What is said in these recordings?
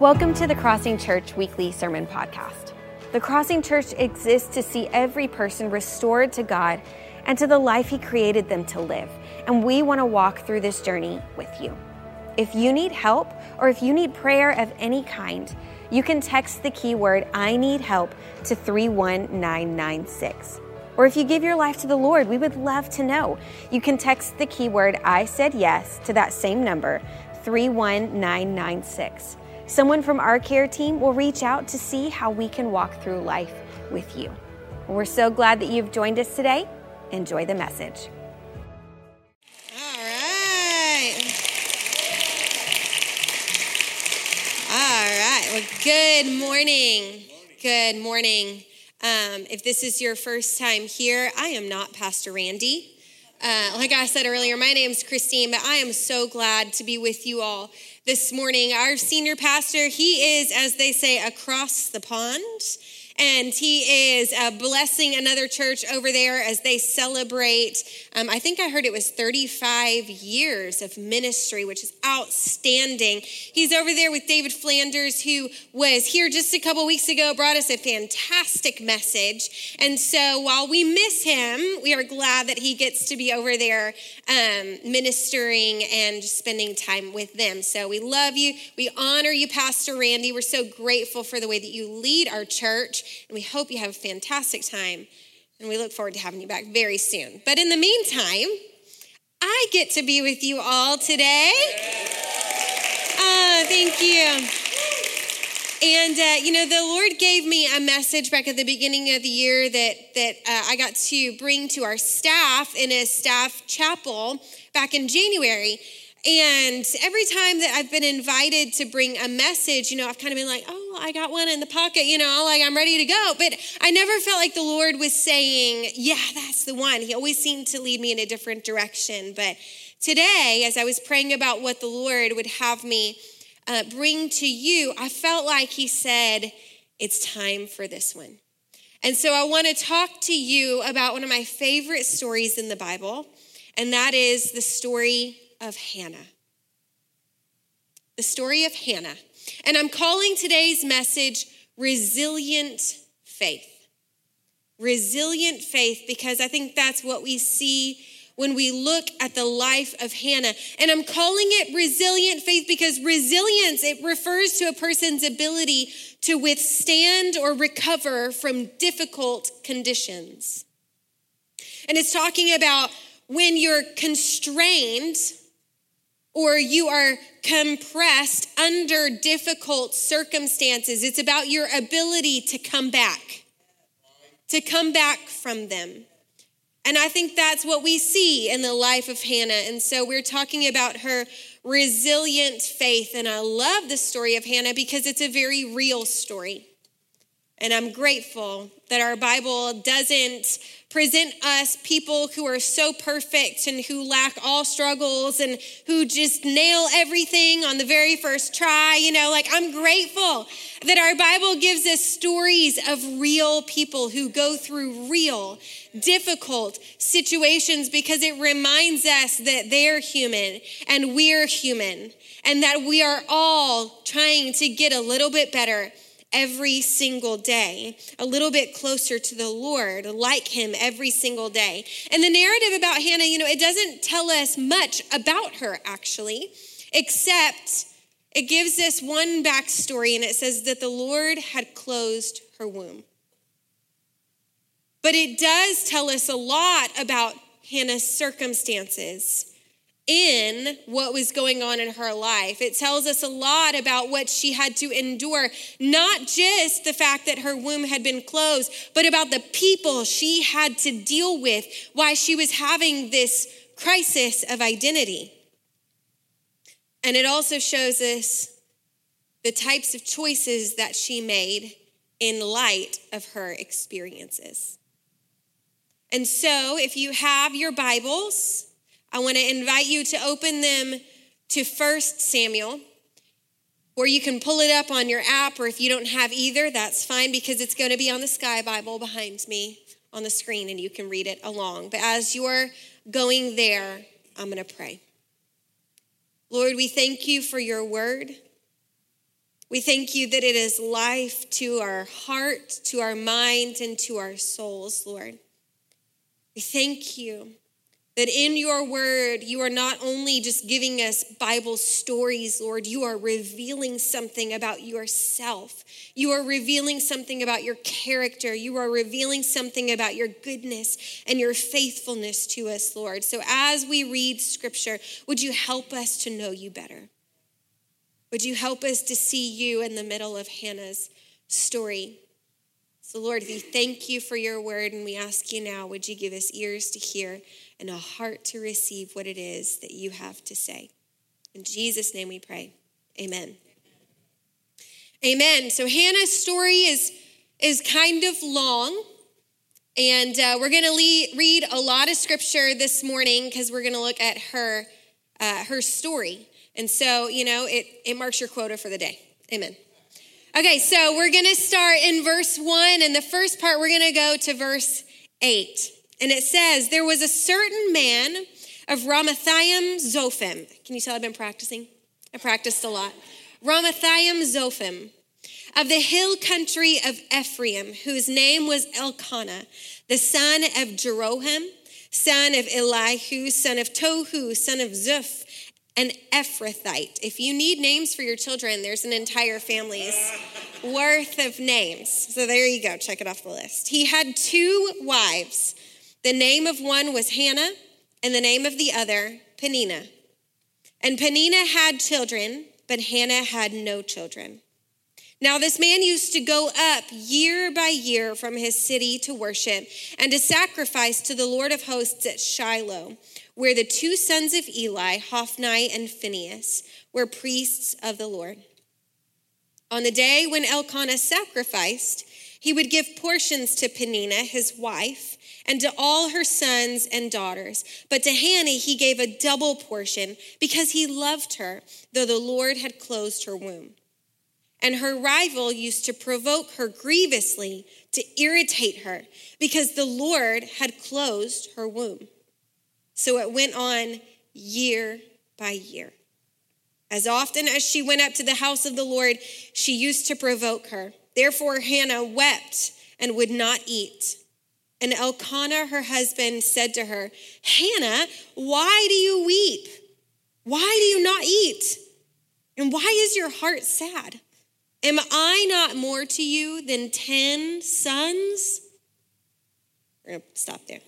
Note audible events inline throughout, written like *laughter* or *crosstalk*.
Welcome to the Crossing Church Weekly Sermon Podcast. The Crossing Church exists to see every person restored to God and to the life He created them to live. And we want to walk through this journey with you. If you need help or if you need prayer of any kind, you can text the keyword I need help to 31996. Or if you give your life to the Lord, we would love to know. You can text the keyword I said yes to that same number, 31996. Someone from our care team will reach out to see how we can walk through life with you. We're so glad that you've joined us today. Enjoy the message. All right. All right. Well, good morning. Good morning. Um, if this is your first time here, I am not Pastor Randy. Uh, like I said earlier, my name is Christine, but I am so glad to be with you all this morning. Our senior pastor, he is, as they say, across the pond and he is uh, blessing another church over there as they celebrate. Um, I think I heard it was 35 years of ministry, which is outstanding. He's over there with David Flanders, who was here just a couple weeks ago, brought us a fantastic message. And so while we miss him, we are glad that he gets to be over there um, ministering and spending time with them. So we love you. We honor you, Pastor Randy. We're so grateful for the way that you lead our church and we hope you have a fantastic time. And we look forward to having you back very soon. But in the meantime, I get to be with you all today. Oh, thank you. And uh, you know, the Lord gave me a message back at the beginning of the year that that uh, I got to bring to our staff in a staff chapel back in January. And every time that I've been invited to bring a message, you know, I've kind of been like, oh, I got one in the pocket, you know, like I'm ready to go. But I never felt like the Lord was saying, yeah, that's the one. He always seemed to lead me in a different direction. But today, as I was praying about what the Lord would have me uh, bring to you, I felt like He said, it's time for this one. And so I want to talk to you about one of my favorite stories in the Bible, and that is the story of Hannah. The story of Hannah. And I'm calling today's message Resilient Faith. Resilient faith, because I think that's what we see when we look at the life of Hannah. And I'm calling it resilient faith because resilience, it refers to a person's ability to withstand or recover from difficult conditions. And it's talking about when you're constrained or you are compressed under difficult circumstances. It's about your ability to come back, to come back from them. And I think that's what we see in the life of Hannah. And so we're talking about her resilient faith. And I love the story of Hannah because it's a very real story. And I'm grateful that our Bible doesn't present us people who are so perfect and who lack all struggles and who just nail everything on the very first try. You know, like I'm grateful that our Bible gives us stories of real people who go through real, difficult situations because it reminds us that they're human and we're human and that we are all trying to get a little bit better every single day, a little bit closer to the Lord, like Him every single day. And the narrative about Hannah, you know, it doesn't tell us much about her actually, except it gives us one backstory and it says that the Lord had closed her womb. But it does tell us a lot about Hannah's circumstances in what was going on in her life. It tells us a lot about what she had to endure, not just the fact that her womb had been closed, but about the people she had to deal with, why she was having this crisis of identity. And it also shows us the types of choices that she made in light of her experiences. And so, if you have your Bibles, I want to invite you to open them to 1 Samuel, or you can pull it up on your app, or if you don't have either, that's fine because it's going to be on the Sky Bible behind me on the screen and you can read it along. But as you're going there, I'm going to pray. Lord, we thank you for your word. We thank you that it is life to our heart, to our mind, and to our souls, Lord. We thank you that in your word, you are not only just giving us Bible stories, Lord, you are revealing something about yourself. You are revealing something about your character. You are revealing something about your goodness and your faithfulness to us, Lord. So as we read scripture, would you help us to know you better? Would you help us to see you in the middle of Hannah's story? So, Lord, we thank you for your word, and we ask you now, would you give us ears to hear and a heart to receive what it is that you have to say? In Jesus' name we pray. Amen. Amen. So, Hannah's story is, is kind of long. And uh, we're going to read a lot of scripture this morning because we're going to look at her, uh, her story. And so, you know, it, it marks your quota for the day. Amen. Okay, so we're going to start in verse 1, and the first part we're going to go to verse 8. And it says, There was a certain man of Ramathaim Zophim. Can you tell I've been practicing? I practiced a lot. Ramathaim Zophim of the hill country of Ephraim, whose name was Elkanah, the son of Jeroham, son of Elihu, son of Tohu, son of Zuph, an Ephrathite. If you need names for your children, there's an entire family's worth of names. So there you go, check it off the list. He had two wives. The name of one was Hannah, and the name of the other, Peninnah. And Peninnah had children, but Hannah had no children. Now, this man used to go up year by year from his city to worship and to sacrifice to the Lord of hosts at Shiloh where the two sons of Eli, Hophni and Phinehas, were priests of the Lord. On the day when Elkanah sacrificed, he would give portions to Peninnah, his wife, and to all her sons and daughters. But to Hannah he gave a double portion because he loved her, though the Lord had closed her womb. And her rival used to provoke her grievously to irritate her because the Lord had closed her womb. So it went on year by year. As often as she went up to the house of the Lord, she used to provoke her. Therefore, Hannah wept and would not eat. And Elkanah, her husband, said to her, Hannah, why do you weep? Why do you not eat? And why is your heart sad? Am I not more to you than 10 sons? We're going to stop there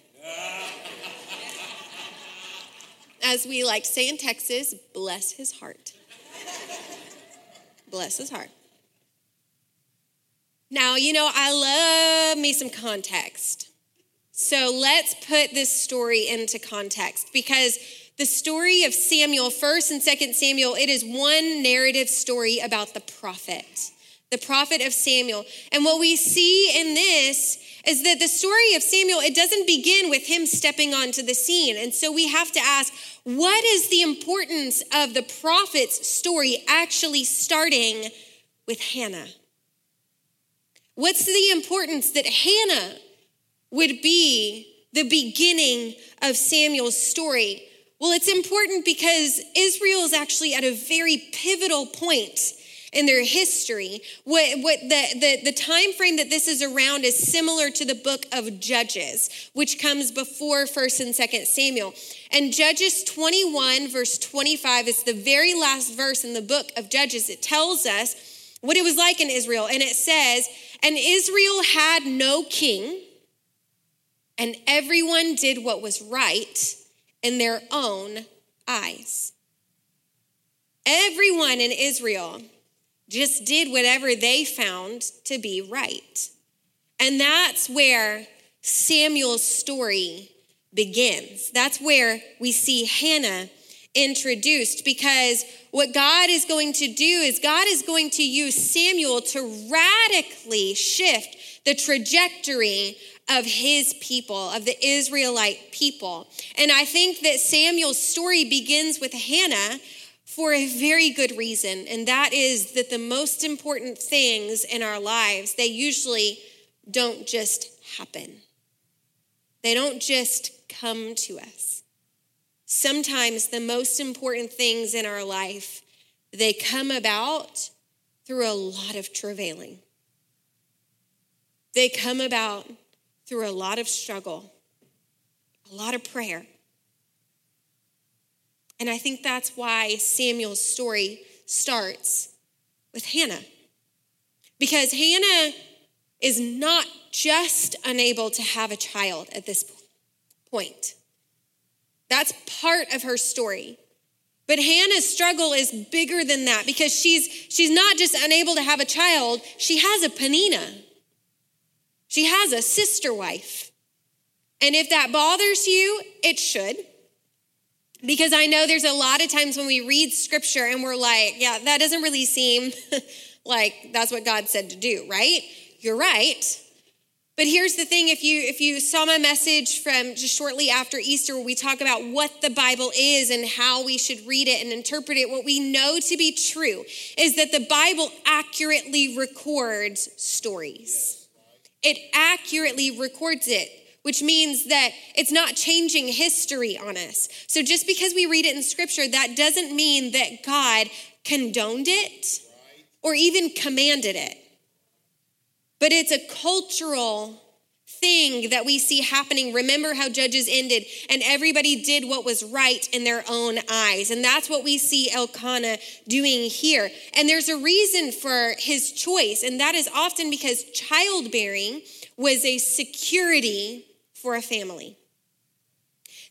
as we like say in Texas, bless his heart. bless his heart. Now, you know, I love me some context. So let's put this story into context because the story of Samuel, 1st and 2nd Samuel, it is one narrative story about the prophet, the prophet of Samuel. And what we see in this is that the story of Samuel, it doesn't begin with him stepping onto the scene. And so we have to ask, what is the importance of the prophet's story actually starting with Hannah? What's the importance that Hannah would be the beginning of Samuel's story? Well, it's important because Israel is actually at a very pivotal point in their history. What, what the, the, the time frame that this is around is similar to the book of Judges, which comes before 1st and 2nd Samuel. And Judges 21, verse 25, is the very last verse in the book of Judges. It tells us what it was like in Israel. And it says, And Israel had no king, and everyone did what was right in their own eyes. Everyone in Israel just did whatever they found to be right. And that's where Samuel's story begins. That's where we see Hannah introduced because what God is going to do is God is going to use Samuel to radically shift the trajectory of his people, of the Israelite people. And I think that Samuel's story begins with Hannah for a very good reason, and that is that the most important things in our lives, they usually don't just happen. They don't just come to us. Sometimes the most important things in our life, they come about through a lot of travailing. They come about through a lot of struggle, a lot of prayer. And I think that's why Samuel's story starts with Hannah. Because Hannah is not just unable to have a child at this point. That's part of her story. But Hannah's struggle is bigger than that because she's she's not just unable to have a child, she has a Penina. She has a sister wife. And if that bothers you, it should. Because I know there's a lot of times when we read scripture and we're like, yeah, that doesn't really seem *laughs* like that's what God said to do, right? You're right. But here's the thing if you if you saw my message from just shortly after Easter where we talk about what the Bible is and how we should read it and interpret it what we know to be true is that the Bible accurately records stories. It accurately records it which means that it's not changing history on us. So just because we read it in scripture, that doesn't mean that God condoned it or even commanded it. But it's a cultural thing that we see happening. Remember how Judges ended, and everybody did what was right in their own eyes. And that's what we see Elkanah doing here. And there's a reason for his choice, and that is often because childbearing was a security for a family.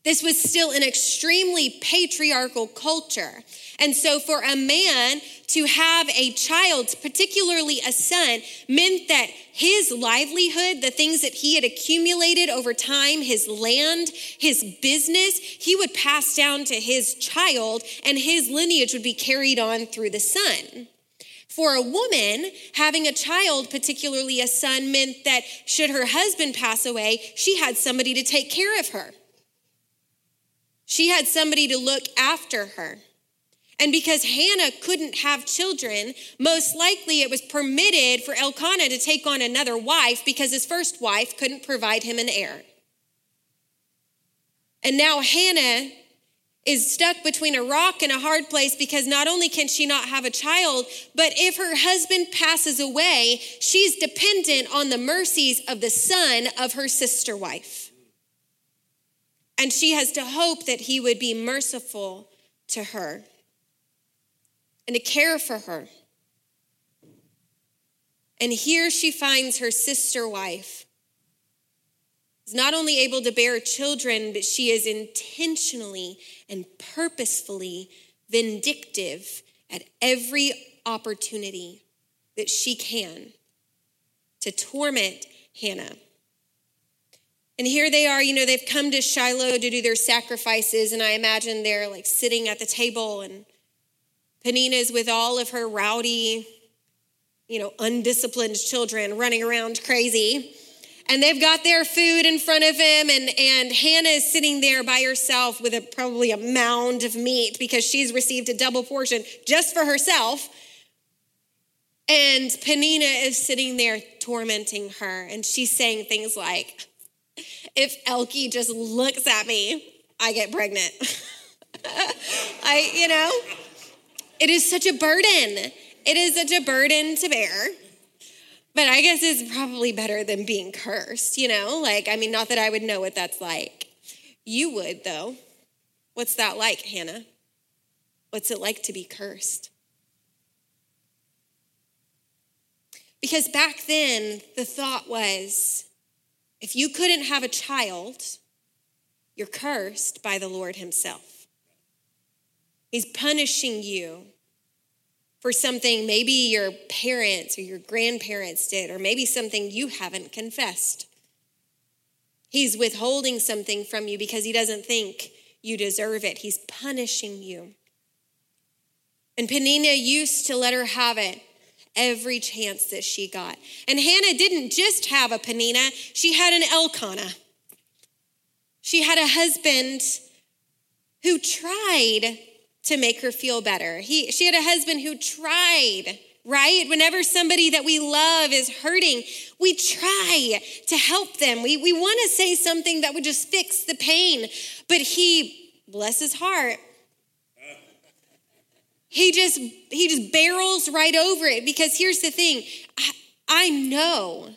This was still an extremely patriarchal culture. And so, for a man to have a child, particularly a son, meant that his livelihood, the things that he had accumulated over time, his land, his business, he would pass down to his child, and his lineage would be carried on through the son. For a woman, having a child, particularly a son, meant that should her husband pass away, she had somebody to take care of her. She had somebody to look after her. And because Hannah couldn't have children, most likely it was permitted for Elkanah to take on another wife because his first wife couldn't provide him an heir. And now Hannah is stuck between a rock and a hard place because not only can she not have a child, but if her husband passes away, she's dependent on the mercies of the son of her sister wife. And she has to hope that he would be merciful to her and to care for her. And here she finds her sister wife is not only able to bear children, but she is intentionally and purposefully vindictive at every opportunity that she can to torment Hannah. And here they are, you know, they've come to Shiloh to do their sacrifices, and I imagine they're like sitting at the table, and Penina's with all of her rowdy, you know, undisciplined children running around crazy. And they've got their food in front of him, and, and Hannah is sitting there by herself with a, probably a mound of meat because she's received a double portion just for herself. And Penina is sitting there tormenting her, and she's saying things like, if Elkie just looks at me, I get pregnant. *laughs* I, you know, it is such a burden. It is such a burden to bear. But I guess it's probably better than being cursed, you know? Like, I mean, not that I would know what that's like. You would, though. What's that like, Hannah? What's it like to be cursed? Because back then, the thought was if you couldn't have a child, you're cursed by the Lord Himself. He's punishing you for something maybe your parents or your grandparents did, or maybe something you haven't confessed. He's withholding something from you because He doesn't think you deserve it. He's punishing you. And Penina used to let her have it every chance that she got. And Hannah didn't just have a Penina, she had an Elkanah. She had a husband who tried to make her feel better. He, she had a husband who tried, right? Whenever somebody that we love is hurting, we try to help them. We, we want to say something that would just fix the pain. But he, bless his heart, he just he just barrels right over it because here's the thing I, I know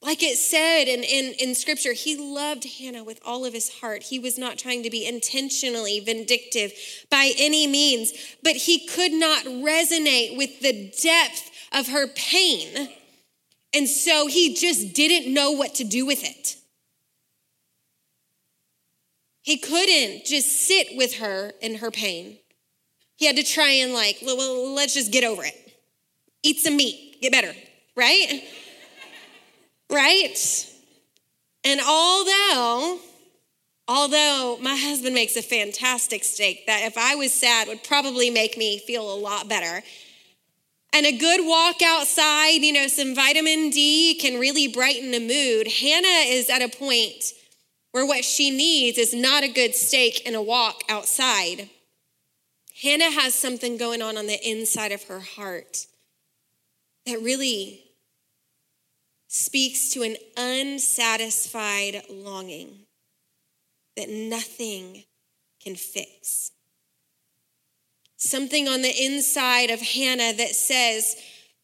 like it said in, in, in scripture, he loved Hannah with all of his heart. He was not trying to be intentionally vindictive by any means, but he could not resonate with the depth of her pain. And so he just didn't know what to do with it. He couldn't just sit with her in her pain. He had to try and, like, well, let's just get over it. Eat some meat, get better, right? right? And although, although my husband makes a fantastic steak that if I was sad would probably make me feel a lot better. And a good walk outside, you know, some vitamin D can really brighten the mood. Hannah is at a point where what she needs is not a good steak and a walk outside. Hannah has something going on on the inside of her heart that really speaks to an unsatisfied longing that nothing can fix. Something on the inside of Hannah that says,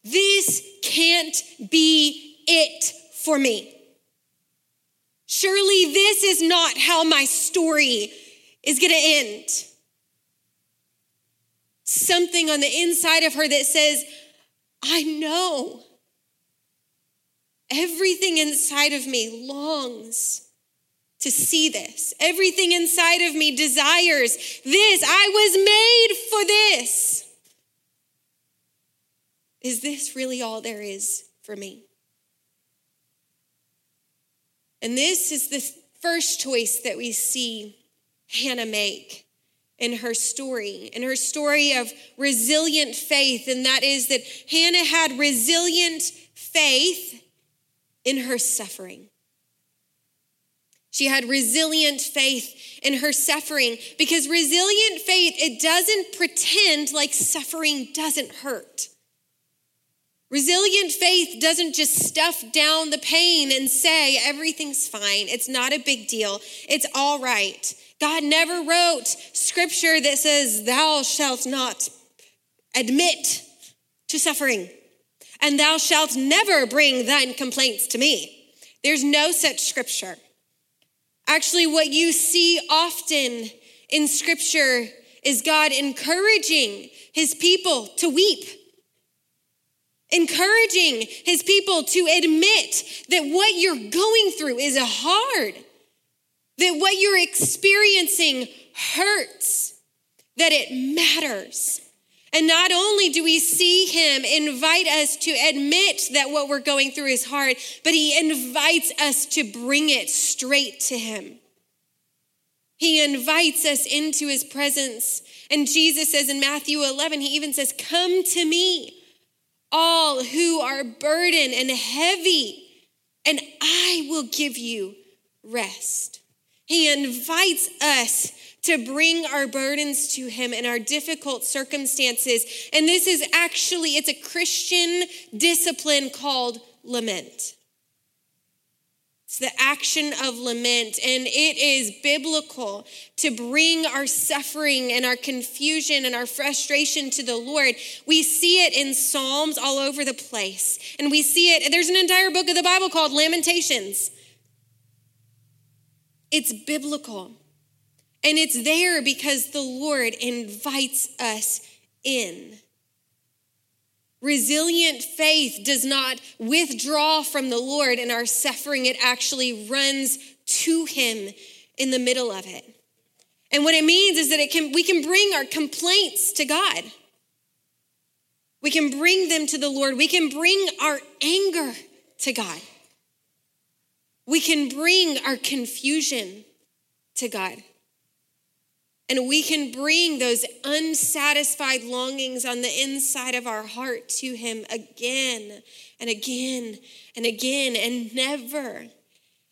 This can't be it for me. Surely this is not how my story is going to end. Something on the inside of her that says, I know Everything inside of me longs to see this. Everything inside of me desires this. I was made for this. Is this really all there is for me? And this is the first choice that we see Hannah make in her story, in her story of resilient faith. And that is that Hannah had resilient faith in her suffering. She had resilient faith in her suffering because resilient faith, it doesn't pretend like suffering doesn't hurt. Resilient faith doesn't just stuff down the pain and say everything's fine. It's not a big deal. It's all right. God never wrote scripture that says, Thou shalt not admit to suffering and thou shalt never bring thine complaints to me. There's no such scripture. Actually, what you see often in scripture is God encouraging his people to weep, encouraging his people to admit that what you're going through is hard, that what you're experiencing hurts, that it matters. And not only do we see him invite us to admit that what we're going through is hard, but he invites us to bring it straight to him. He invites us into his presence. And Jesus says in Matthew 11, he even says, Come to me, all who are burdened and heavy, and I will give you rest. He invites us to bring our burdens to him in our difficult circumstances. And this is actually it's a Christian discipline called lament. It's the action of lament, and it is biblical to bring our suffering and our confusion and our frustration to the Lord. We see it in Psalms all over the place, and we see it. There's an entire book of the Bible called Lamentations. It's biblical. And it's there because the Lord invites us in. Resilient faith does not withdraw from the Lord in our suffering, it actually runs to Him in the middle of it. And what it means is that it can, we can bring our complaints to God. We can bring them to the Lord. We can bring our anger to God. We can bring our confusion to God. And we can bring those unsatisfied longings on the inside of our heart to Him again and again and again. And never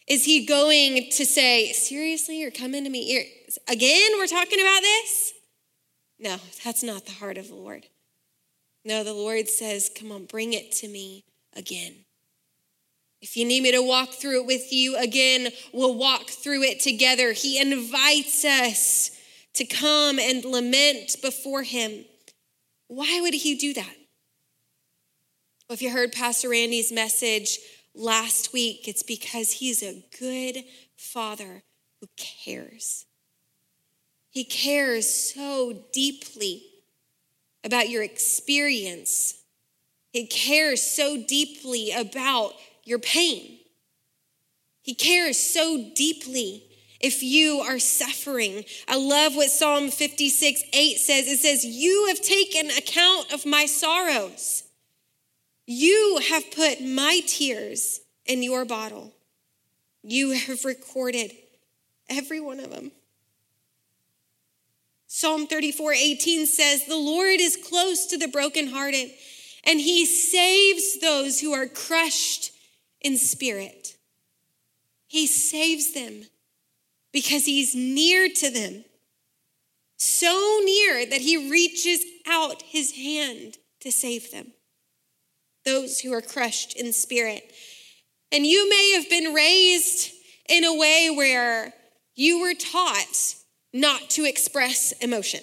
is He going to say, Seriously, you're coming to me again? We're talking about this? No, that's not the heart of the Lord. No, the Lord says, Come on, bring it to me again. If you need me to walk through it with you again, we'll walk through it together. He invites us to come and lament before him. Why would he do that? Well, if you heard Pastor Randy's message last week, it's because he's a good father who cares. He cares so deeply about your experience. He cares so deeply about your pain. He cares so deeply if you are suffering. I love what Psalm 56 8 says. It says, You have taken account of my sorrows. You have put my tears in your bottle. You have recorded every one of them. Psalm 34 18 says, The Lord is close to the brokenhearted, and he saves those who are crushed in spirit. He saves them because he's near to them, so near that he reaches out his hand to save them, those who are crushed in spirit. And you may have been raised in a way where you were taught not to express emotion.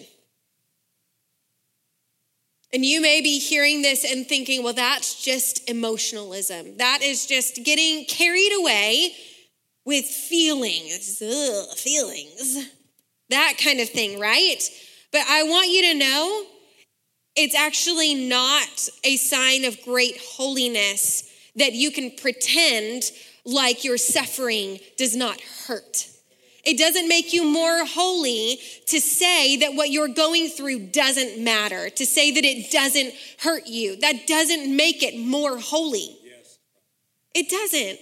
And you may be hearing this and thinking, well, that's just emotionalism. That is just getting carried away with feelings, Ugh, feelings, that kind of thing, right? But I want you to know it's actually not a sign of great holiness that you can pretend like your suffering does not hurt. It doesn't make you more holy to say that what you're going through doesn't matter, to say that it doesn't hurt you. That doesn't make it more holy. Yes. It doesn't.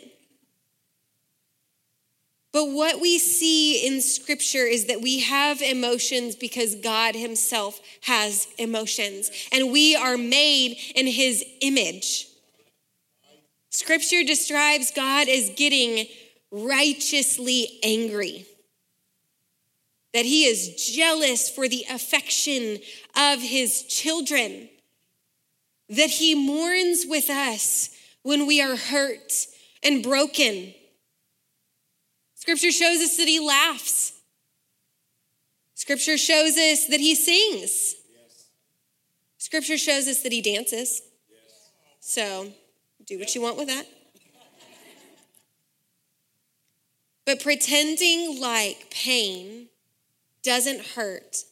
But what we see in scripture is that we have emotions because God Himself has emotions, and we are made in His image. Scripture describes God as getting righteously angry. That he is jealous for the affection of his children. That he mourns with us when we are hurt and broken. Scripture shows us that he laughs. Scripture shows us that he sings. Scripture shows us that he dances. So do what you want with that. But pretending like pain doesn't hurt,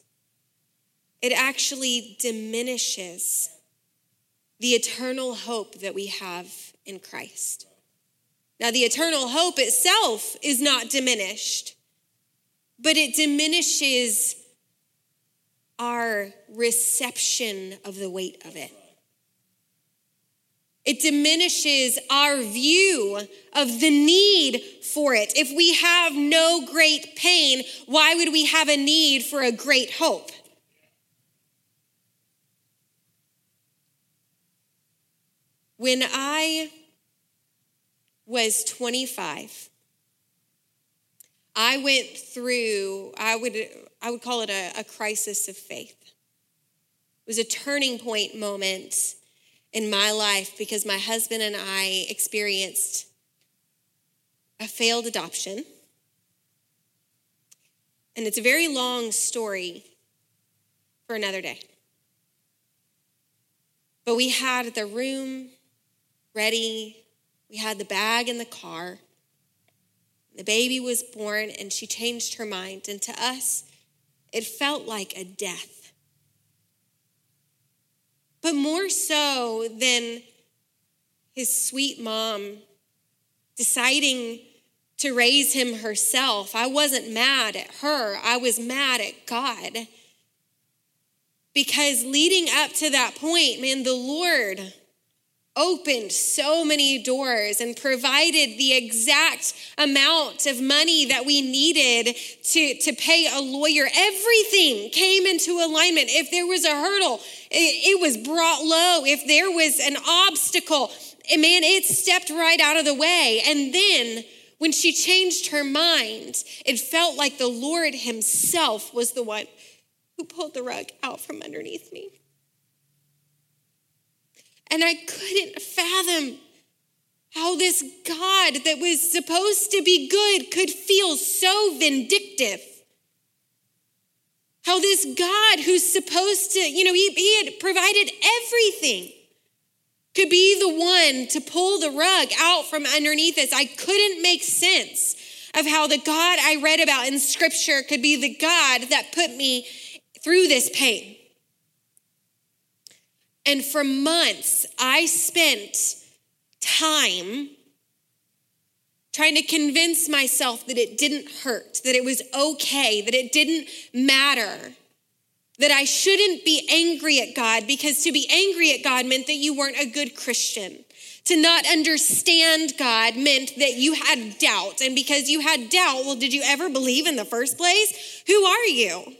it actually diminishes the eternal hope that we have in Christ. Now, the eternal hope itself is not diminished, but it diminishes our reception of the weight of it. It diminishes our view of the need for it. If we have no great pain, why would we have a need for a great hope? When I was 25, I went through, I would, I would call it a, a crisis of faith. It was a turning point moment in my life because my husband and I experienced a failed adoption. And it's a very long story for another day. But we had the room ready, we had the bag in the car. The baby was born, and she changed her mind. And to us, it felt like a death. But more so than his sweet mom deciding to raise him herself, I wasn't mad at her, I was mad at God. Because leading up to that point, man, the Lord opened so many doors and provided the exact amount of money that we needed to, to pay a lawyer. Everything came into alignment. If there was a hurdle, it, it was brought low. If there was an obstacle, eh, man, it stepped right out of the way. And then when she changed her mind, it felt like the Lord Himself was the one who pulled the rug out from underneath me. And I couldn't fathom how this God that was supposed to be good could feel so vindictive. How this God who's supposed to, you know, he, he had provided everything could be the one to pull the rug out from underneath us. I couldn't make sense of how the God I read about in scripture could be the God that put me through this pain. And for months, I spent time trying to convince myself that it didn't hurt, that it was okay, that it didn't matter, that I shouldn't be angry at God because to be angry at God meant that you weren't a good Christian. To not understand God meant that you had doubt. And because you had doubt, well, did you ever believe in the first place? Who are you?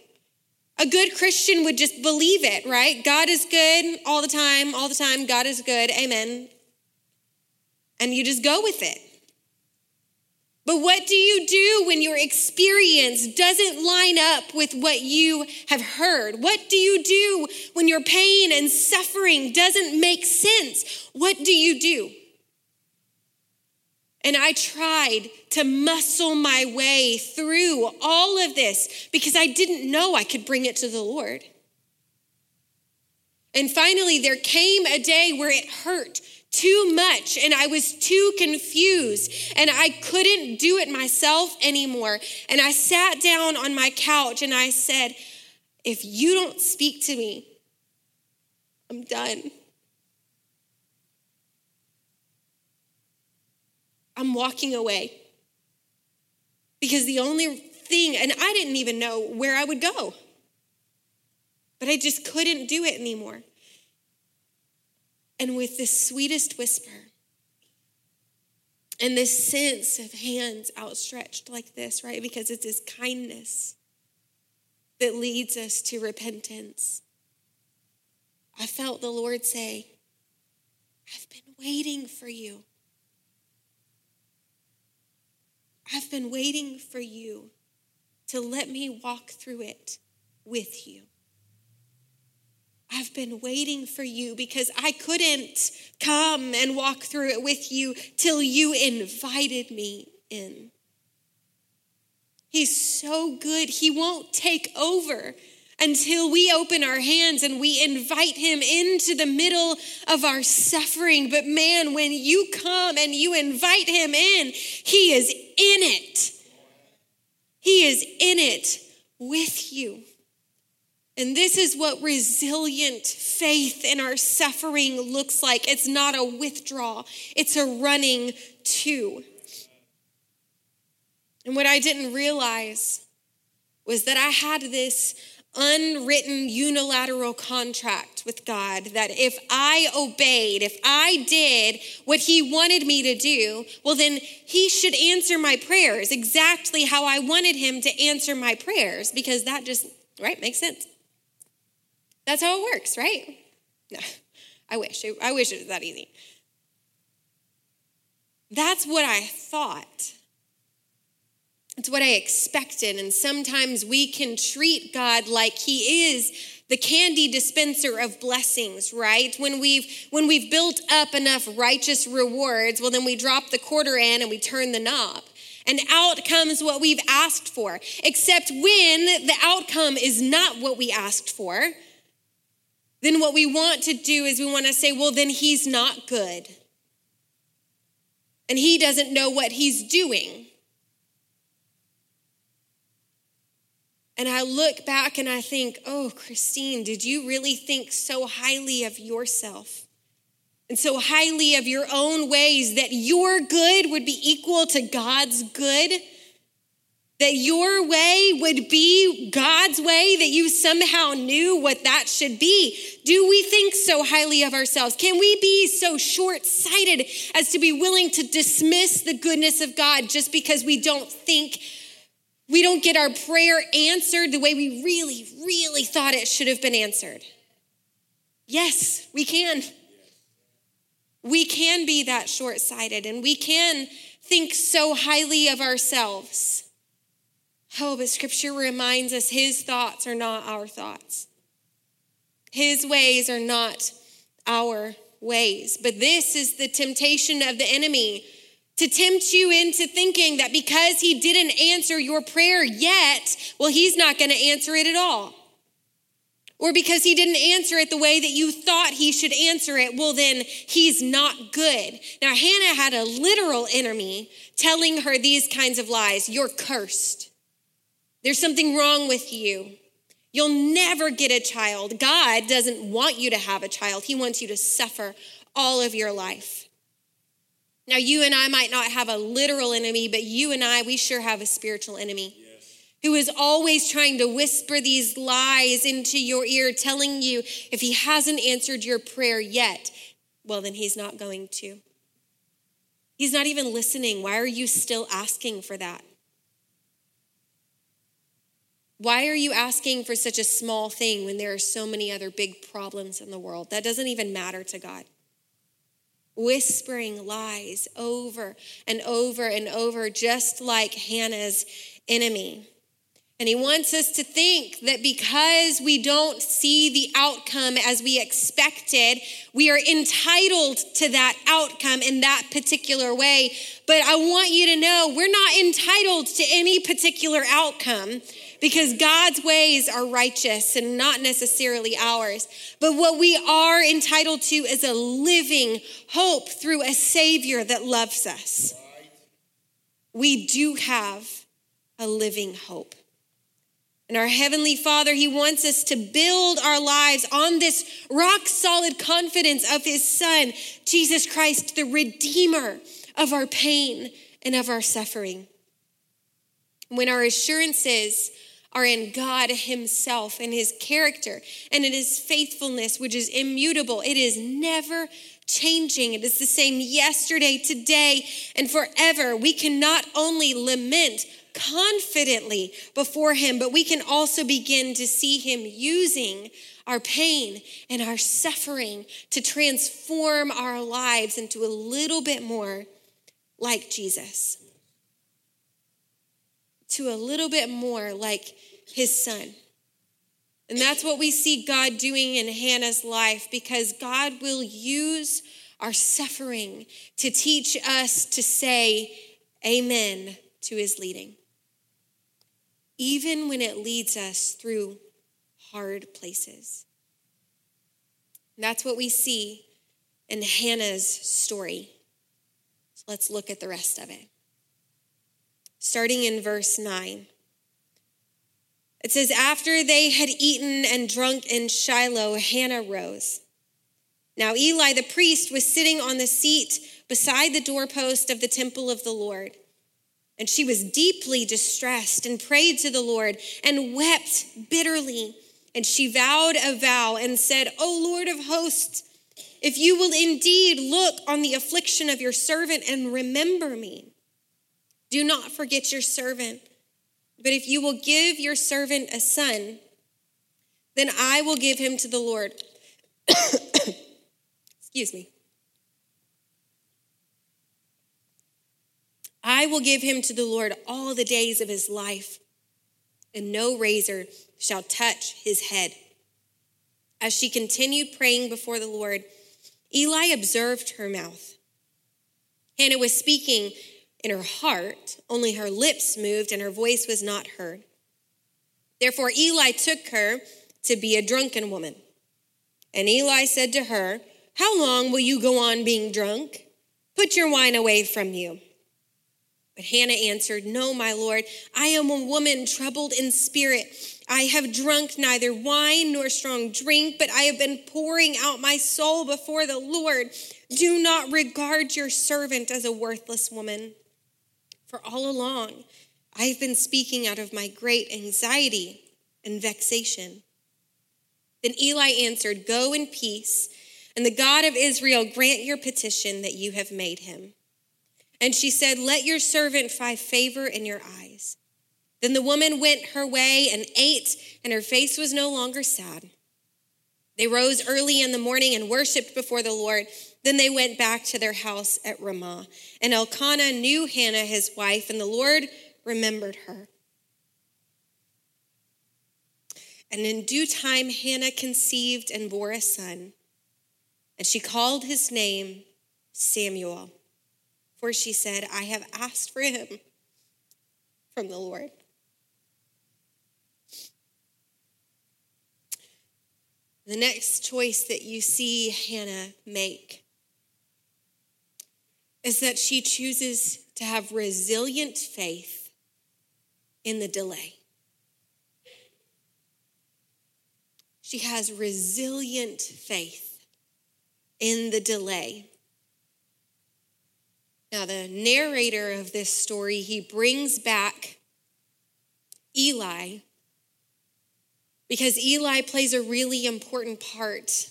A good Christian would just believe it, right? God is good all the time, all the time. God is good. Amen. And you just go with it. But what do you do when your experience doesn't line up with what you have heard? What do you do when your pain and suffering doesn't make sense? What do you do? And I tried to muscle my way through all of this because I didn't know I could bring it to the Lord. And finally, there came a day where it hurt too much and I was too confused and I couldn't do it myself anymore. And I sat down on my couch and I said, If you don't speak to me, I'm done. I'm walking away. Because the only thing, and I didn't even know where I would go, but I just couldn't do it anymore. And with this sweetest whisper and this sense of hands outstretched like this, right? Because it's his kindness that leads us to repentance. I felt the Lord say, I've been waiting for you. I've been waiting for you to let me walk through it with you. I've been waiting for you because I couldn't come and walk through it with you till you invited me in. He's so good. He won't take over until we open our hands and we invite him into the middle of our suffering. But man, when you come and you invite him in, he is it. He is in it with you. And this is what resilient faith in our suffering looks like. It's not a withdrawal, it's a running to. And what I didn't realize was that I had this unwritten unilateral contract with God that if I obeyed, if I did what He wanted me to do, well, then He should answer my prayers exactly how I wanted Him to answer my prayers because that just, right, makes sense. That's how it works, right? No, I wish. I wish it was that easy. That's what I thought. It's what I expected. And sometimes we can treat God like He is the candy dispenser of blessings, right? When we've when we've built up enough righteous rewards, well then we drop the quarter in and we turn the knob. And out comes what we've asked for. Except when the outcome is not what we asked for, then what we want to do is we want to say, well, then he's not good. And he doesn't know what he's doing. And I look back and I think, oh, Christine, did you really think so highly of yourself and so highly of your own ways that your good would be equal to God's good? That your way would be God's way, that you somehow knew what that should be. Do we think so highly of ourselves? Can we be so short sighted as to be willing to dismiss the goodness of God just because we don't think, we don't get our prayer answered the way we really, really thought it should have been answered? Yes, we can. We can be that short sighted and we can think so highly of ourselves Oh, but scripture reminds us his thoughts are not our thoughts. His ways are not our ways. But this is the temptation of the enemy to tempt you into thinking that because he didn't answer your prayer yet, well, he's not going to answer it at all. Or because he didn't answer it the way that you thought he should answer it, well, then he's not good. Now, Hannah had a literal enemy telling her these kinds of lies You're cursed. There's something wrong with you. You'll never get a child. God doesn't want you to have a child, He wants you to suffer all of your life. Now, you and I might not have a literal enemy, but you and I, we sure have a spiritual enemy who is always trying to whisper these lies into your ear, telling you if he hasn't answered your prayer yet, well, then he's not going to. He's not even listening. Why are you still asking for that? Why are you asking for such a small thing when there are so many other big problems in the world? That doesn't even matter to God. Whispering lies over and over and over, just like Hannah's enemy. And he wants us to think that because we don't see the outcome as we expected, we are entitled to that outcome in that particular way. But I want you to know we're not entitled to any particular outcome because God's ways are righteous and not necessarily ours. But what we are entitled to is a living hope through a Savior that loves us. We do have a living hope. And our Heavenly Father, He wants us to build our lives on this rock solid confidence of His Son, Jesus Christ, the Redeemer of our pain and of our suffering. When our assurances are in God Himself and His character and in His faithfulness, which is immutable, it is never changing. It is the same yesterday, today, and forever. We can not only lament, confidently before Him, but we can also begin to see Him using our pain and our suffering to transform our lives into a little bit more like Jesus, to a little bit more like His Son. And that's what we see God doing in Hannah's life because God will use our suffering to teach us to say amen to his leading even when it leads us through hard places. that's what we see in Hannah's story. So let's look at the rest of it. Starting in verse 9. It says, After they had eaten and drunk in Shiloh, Hannah rose. Now Eli the priest was sitting on the seat beside the doorpost of the temple of the Lord. And she was deeply distressed and prayed to the Lord and wept bitterly. And she vowed a vow and said, O Lord of hosts, if you will indeed look on the affliction of your servant and remember me, do not forget your servant. But if you will give your servant a son, then I will give him to the Lord. *coughs* Excuse me. I will give him to the Lord all the days of his life, and no razor shall touch his head. As she continued praying before the Lord, Eli observed her mouth. Hannah was speaking in her heart, only her lips moved and her voice was not heard. Therefore, Eli took her to be a drunken woman. And Eli said to her, How long will you go on being drunk? Put your wine away from you. But Hannah answered, No, my Lord, I am a woman troubled in spirit. I have drunk neither wine nor strong drink, but I have been pouring out my soul before the Lord. Do not regard your servant as a worthless woman. For all along, I have been speaking out of my great anxiety and vexation. Then Eli answered, Go in peace, and the God of Israel grant your petition that you have made him. And she said, Let your servant find favor in your eyes. Then the woman went her way and ate, and her face was no longer sad. They rose early in the morning and worshiped before the Lord. Then they went back to their house at Ramah. And Elkanah knew Hannah, his wife, and the Lord remembered her. And in due time, Hannah conceived and bore a son, and she called his name Samuel. for she said, I have asked for him from the Lord. The next choice that you see Hannah make is that she chooses to have resilient faith in the delay. She has resilient faith in the delay. Now, the narrator of this story, he brings back Eli because Eli plays a really important part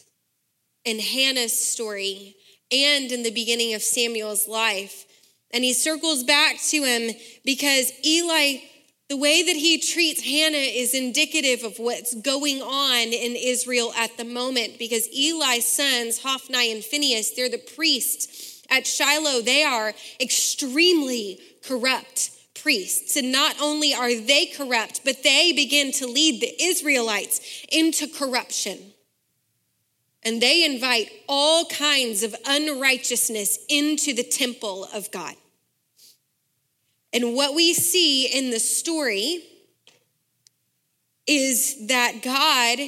in Hannah's story and in the beginning of Samuel's life. And he circles back to him because Eli, the way that he treats Hannah is indicative of what's going on in Israel at the moment because Eli's sons, Hophni and Phinehas, they're the priests at Shiloh. They are extremely corrupt priests. And not only are they corrupt, but they begin to lead the Israelites into corruption. And they invite all kinds of unrighteousness into the temple of God. And what we see in the story is that God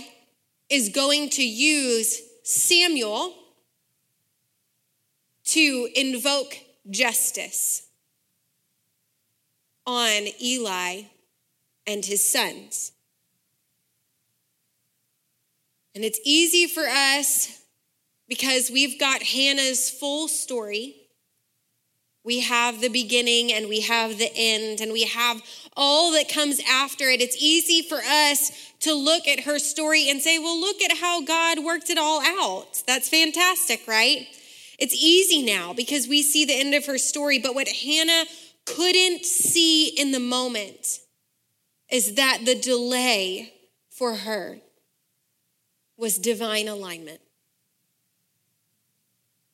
is going to use Samuel to invoke justice on Eli and his sons. And it's easy for us because we've got Hannah's full story. We have the beginning and we have the end and we have all that comes after it. It's easy for us to look at her story and say, well, look at how God worked it all out. That's fantastic, right? It's easy now because we see the end of her story. But what Hannah couldn't see in the moment is that the delay for her was divine alignment.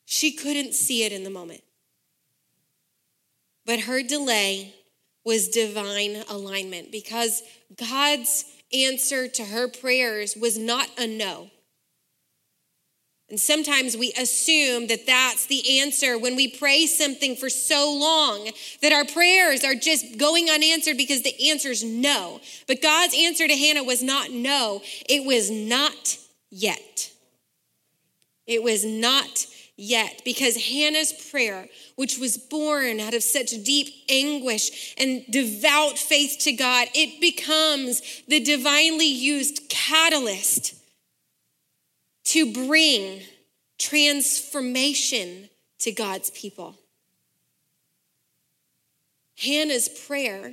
She couldn't see it in the moment. But her delay was divine alignment because God's answer to her prayers was not a no. And sometimes we assume that that's the answer when we pray something for so long that our prayers are just going unanswered because the answer is no. But God's answer to Hannah was not no, it was not yet. It was not yet because Hannah's prayer, which was born out of such deep anguish and devout faith to God, it becomes the divinely used catalyst to bring transformation to God's people. Hannah's prayer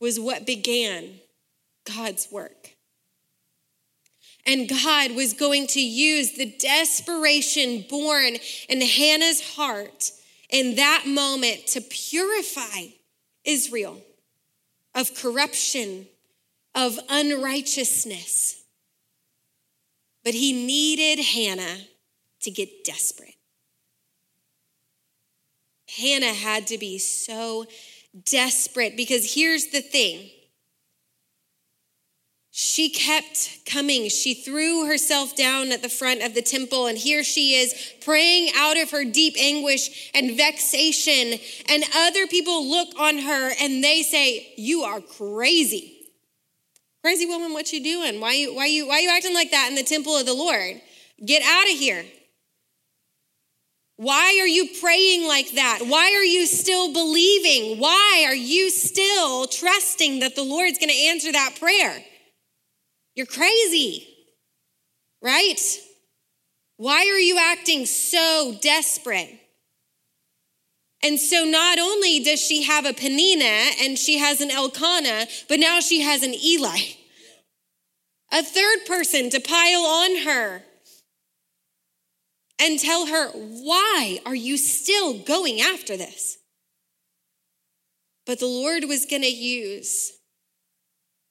was what began God's work. And God was going to use the desperation born in Hannah's heart in that moment to purify Israel of corruption, of unrighteousness. But he needed Hannah to get desperate. Hannah had to be so desperate because here's the thing. She kept coming. She threw herself down at the front of the temple, and here she is praying out of her deep anguish and vexation. And other people look on her and they say, You are crazy. Crazy woman, what you doing? Why you why you why you acting like that in the temple of the Lord? Get out of here. Why are you praying like that? Why are you still believing? Why are you still trusting that the Lord's going to answer that prayer? You're crazy, right? Why are you acting so desperate? And so not only does she have a Penina and she has an Elkanah, but now she has an Eli. A third person to pile on her and tell her, why are you still going after this? But the Lord was going to use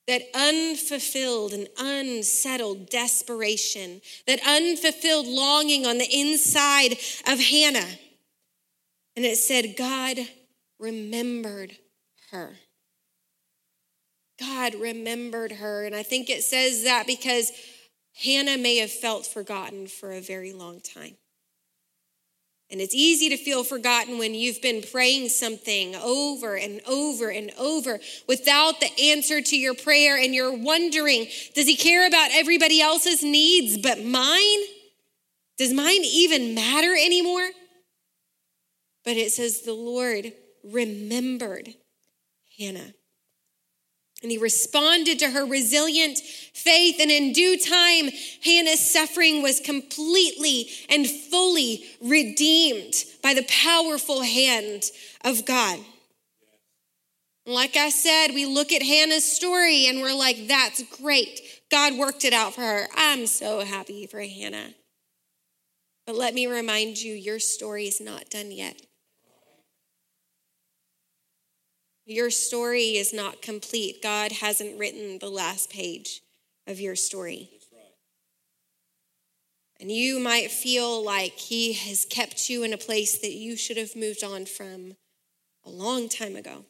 that unfulfilled and unsettled desperation, that unfulfilled longing on the inside of Hannah and it said, God remembered her. God remembered her. And I think it says that because Hannah may have felt forgotten for a very long time. And it's easy to feel forgotten when you've been praying something over and over and over without the answer to your prayer, and you're wondering, does he care about everybody else's needs but mine? Does mine even matter anymore? But it says the Lord remembered Hannah. And he responded to her resilient faith. And in due time, Hannah's suffering was completely and fully redeemed by the powerful hand of God. Like I said, we look at Hannah's story and we're like, that's great. God worked it out for her. I'm so happy for Hannah. But let me remind you, your story is not done yet. Your story is not complete. God hasn't written the last page of your story. And you might feel like He has kept you in a place that you should have moved on from a long time ago.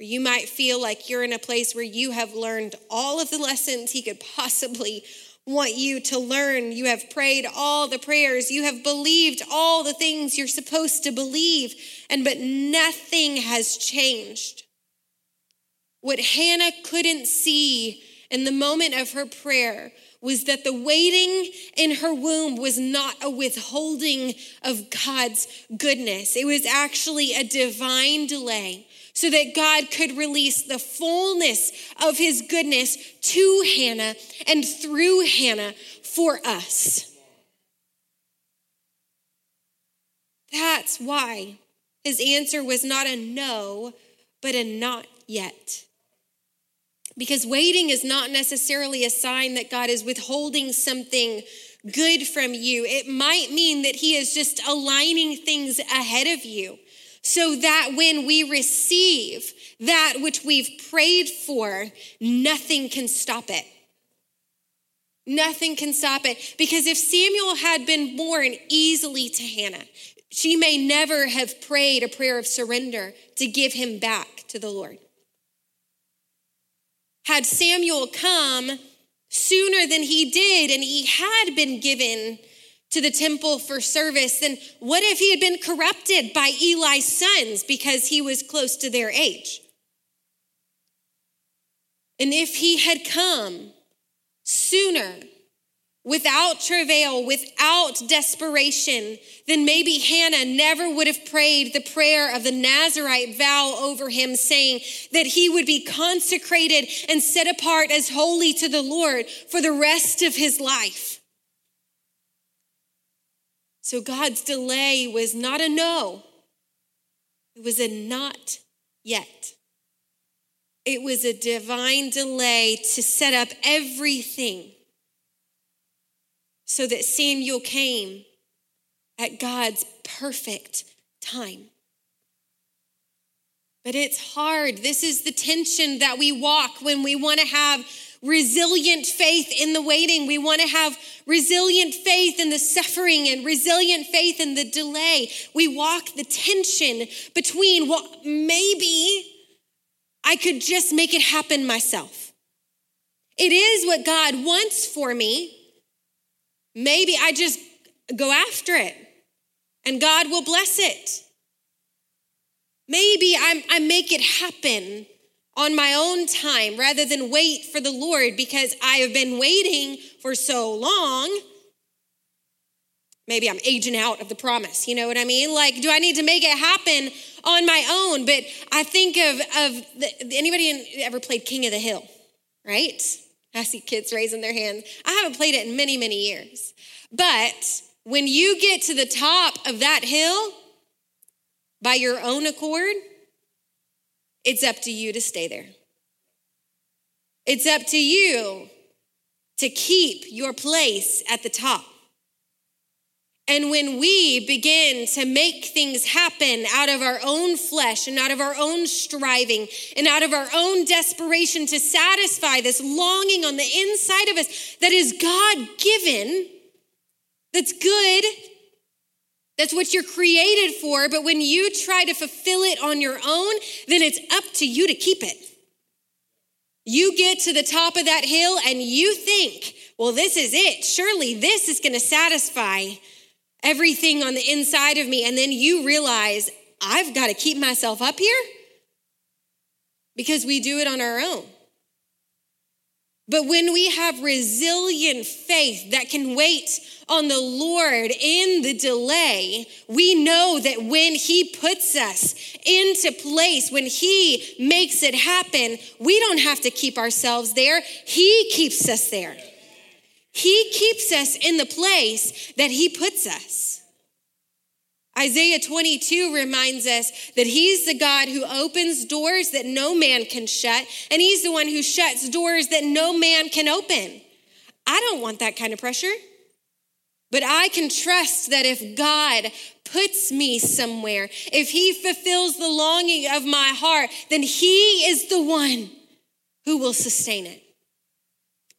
Or you might feel like you're in a place where you have learned all of the lessons He could possibly want you to learn. You have prayed all the prayers. You have believed all the things you're supposed to believe, and but nothing has changed. What Hannah couldn't see in the moment of her prayer was that the waiting in her womb was not a withholding of God's goodness. It was actually a divine delay so that God could release the fullness of his goodness to Hannah and through Hannah for us. That's why his answer was not a no, but a not yet. Because waiting is not necessarily a sign that God is withholding something good from you. It might mean that He is just aligning things ahead of you so that when we receive that which we've prayed for, nothing can stop it. Nothing can stop it. Because if Samuel had been born easily to Hannah, she may never have prayed a prayer of surrender to give him back to the Lord. Had Samuel come sooner than he did and he had been given to the temple for service, then what if he had been corrupted by Eli's sons because he was close to their age? And if he had come sooner, without travail, without desperation, then maybe Hannah never would have prayed the prayer of the Nazarite vow over him, saying that he would be consecrated and set apart as holy to the Lord for the rest of his life. So God's delay was not a no, it was a not yet. It was a divine delay to set up everything so that Samuel came at God's perfect time. But it's hard. This is the tension that we walk when we want to have resilient faith in the waiting. We want to have resilient faith in the suffering and resilient faith in the delay. We walk the tension between, well, maybe I could just make it happen myself. It is what God wants for me. Maybe I just go after it and God will bless it. Maybe i I make it happen on my own time rather than wait for the Lord because I have been waiting for so long. Maybe I'm aging out of the promise, you know what I mean? Like, do I need to make it happen on my own? But I think of, of the, anybody ever played King of the Hill, right? I see kids raising their hands. I haven't played it in many, many years. But when you get to the top of that hill by your own accord, it's up to you to stay there. It's up to you to keep your place at the top. And when we begin to make things happen out of our own flesh and out of our own striving and out of our own desperation to satisfy this longing on the inside of us that is God given, that's good, that's what you're created for. But when you try to fulfill it on your own, then it's up to you to keep it. You get to the top of that hill and you think, well, this is it. Surely this is going to satisfy everything on the inside of me, and then you realize I've got to keep myself up here because we do it on our own. But when we have resilient faith that can wait on the Lord in the delay, we know that when He puts us into place, when He makes it happen, we don't have to keep ourselves there. He keeps us there. He keeps us in the place that He puts us. Isaiah 22 reminds us that he's the God who opens doors that no man can shut, and he's the one who shuts doors that no man can open. I don't want that kind of pressure, but I can trust that if God puts me somewhere, if he fulfills the longing of my heart, then he is the one who will sustain it.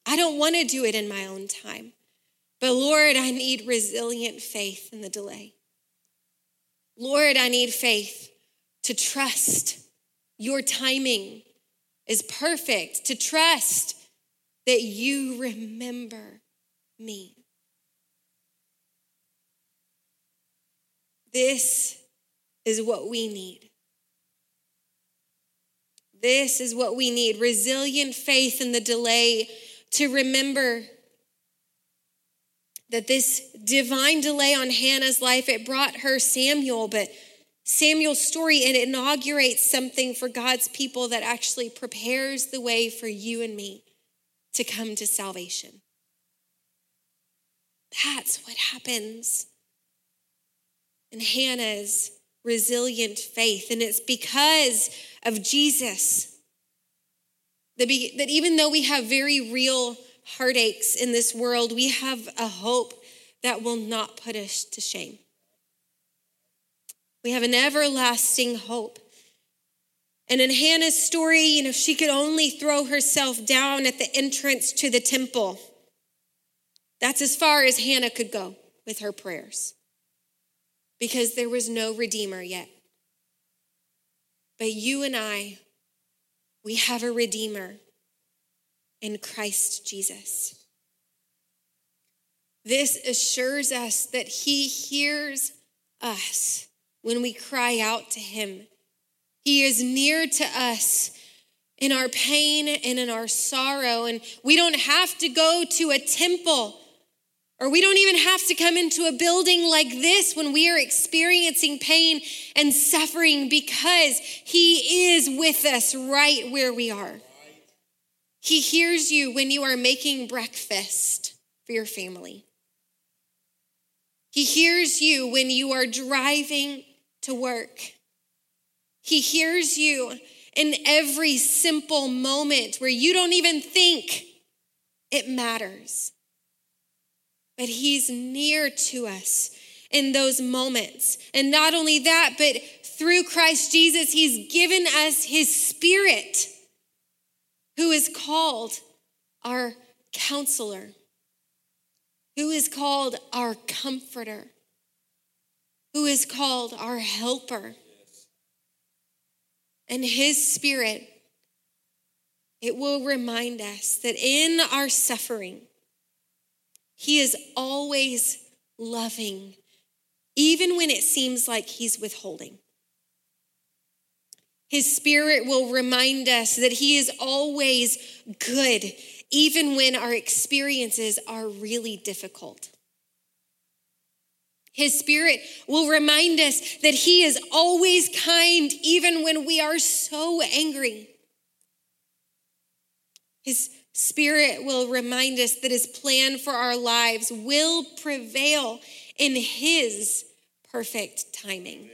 I don't want to do it in my own time, but Lord, I need resilient faith in the delay. Lord, I need faith to trust your timing is perfect, to trust that you remember me. This is what we need. This is what we need resilient faith in the delay to remember that this divine delay on Hannah's life, it brought her Samuel, but Samuel's story, it inaugurates something for God's people that actually prepares the way for you and me to come to salvation. That's what happens in Hannah's resilient faith. And it's because of Jesus that, that even though we have very real heartaches in this world, we have a hope that will not put us to shame. We have an everlasting hope. And in Hannah's story, you know, she could only throw herself down at the entrance to the temple. That's as far as Hannah could go with her prayers because there was no Redeemer yet. But you and I, we have a Redeemer in Christ Jesus. This assures us that He hears us when we cry out to Him. He is near to us in our pain and in our sorrow. And we don't have to go to a temple or we don't even have to come into a building like this when we are experiencing pain and suffering because He is with us right where we are. He hears you when you are making breakfast for your family. He hears you when you are driving to work. He hears you in every simple moment where you don't even think it matters. But He's near to us in those moments. And not only that, but through Christ Jesus, He's given us His Spirit who is called our counselor, who is called our comforter, who is called our helper. And his spirit, it will remind us that in our suffering, he is always loving, even when it seems like he's withholding. His spirit will remind us that He is always good, even when our experiences are really difficult. His spirit will remind us that He is always kind, even when we are so angry. His spirit will remind us that His plan for our lives will prevail in His perfect timing.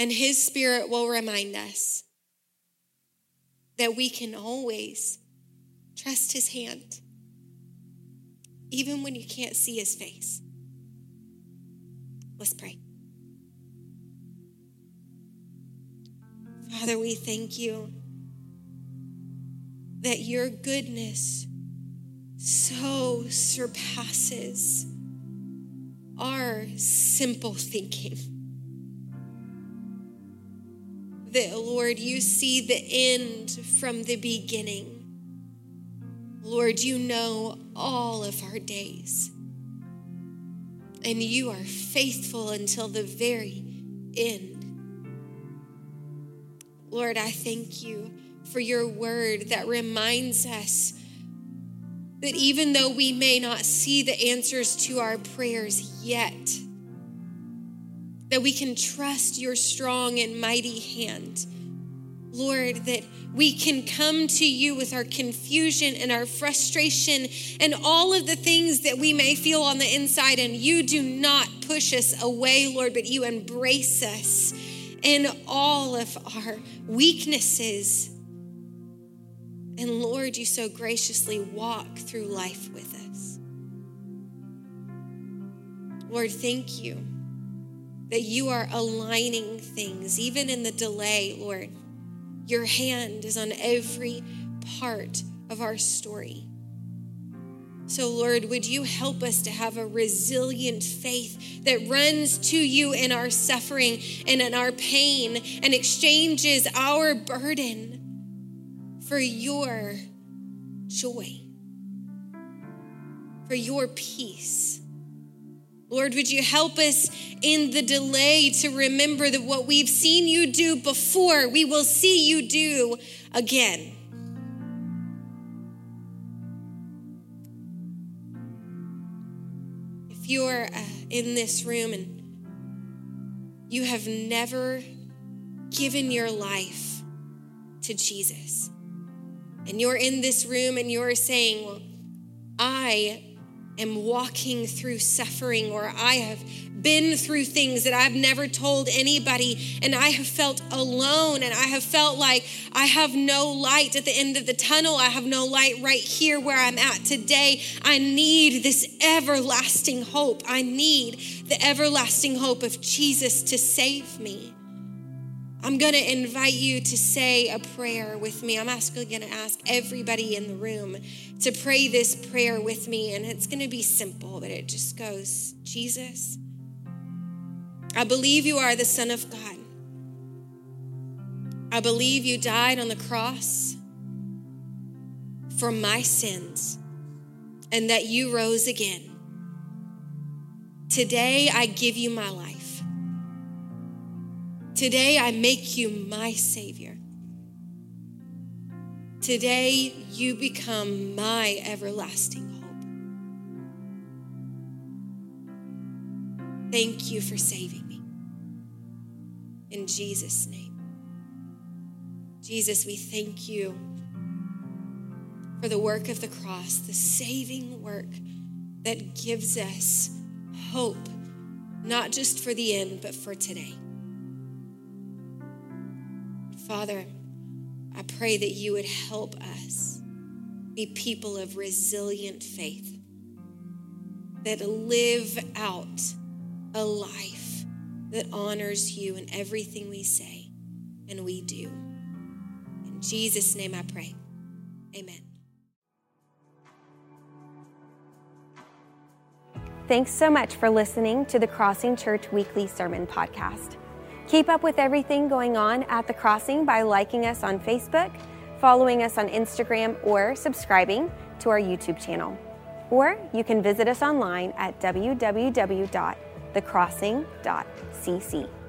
And His Spirit will remind us that we can always trust His hand, even when you can't see His face. Let's pray. Father, we thank you that your goodness so surpasses our simple thinking that, Lord, you see the end from the beginning. Lord, you know all of our days. and you are faithful until the very end. Lord, I thank you for your word that reminds us that even though we may not see the answers to our prayers yet, that we can trust your strong and mighty hand. Lord, that we can come to you with our confusion and our frustration and all of the things that we may feel on the inside, and you do not push us away, Lord, but you embrace us in all of our weaknesses. And Lord, you so graciously walk through life with us. Lord, thank you that you are aligning things, even in the delay, Lord. Your hand is on every part of our story. So, Lord, would you help us to have a resilient faith that runs to you in our suffering and in our pain and exchanges our burden for your joy, for your peace. Lord, would you help us in the delay to remember that what we've seen you do before, we will see you do again. If you're uh, in this room and you have never given your life to Jesus, and you're in this room and you're saying, Well, I am walking through suffering or I have been through things that I've never told anybody and I have felt alone and I have felt like I have no light at the end of the tunnel. I have no light right here where I'm at today. I need this everlasting hope. I need the everlasting hope of Jesus to save me. I'm going to invite you to say a prayer with me. I'm actually going to ask everybody in the room to pray this prayer with me. And it's going to be simple, but it just goes Jesus, I believe you are the Son of God. I believe you died on the cross for my sins and that you rose again. Today, I give you my life. Today, I make you my Savior. Today, you become my everlasting hope. Thank you for saving me. In Jesus' name. Jesus, we thank you for the work of the cross, the saving work that gives us hope, not just for the end, but for today. Father, I pray that you would help us be people of resilient faith that live out a life that honors you in everything we say and we do. In Jesus' name I pray. Amen. Thanks so much for listening to the Crossing Church Weekly Sermon Podcast. Keep up with everything going on at The Crossing by liking us on Facebook, following us on Instagram, or subscribing to our YouTube channel. Or you can visit us online at www.thecrossing.cc.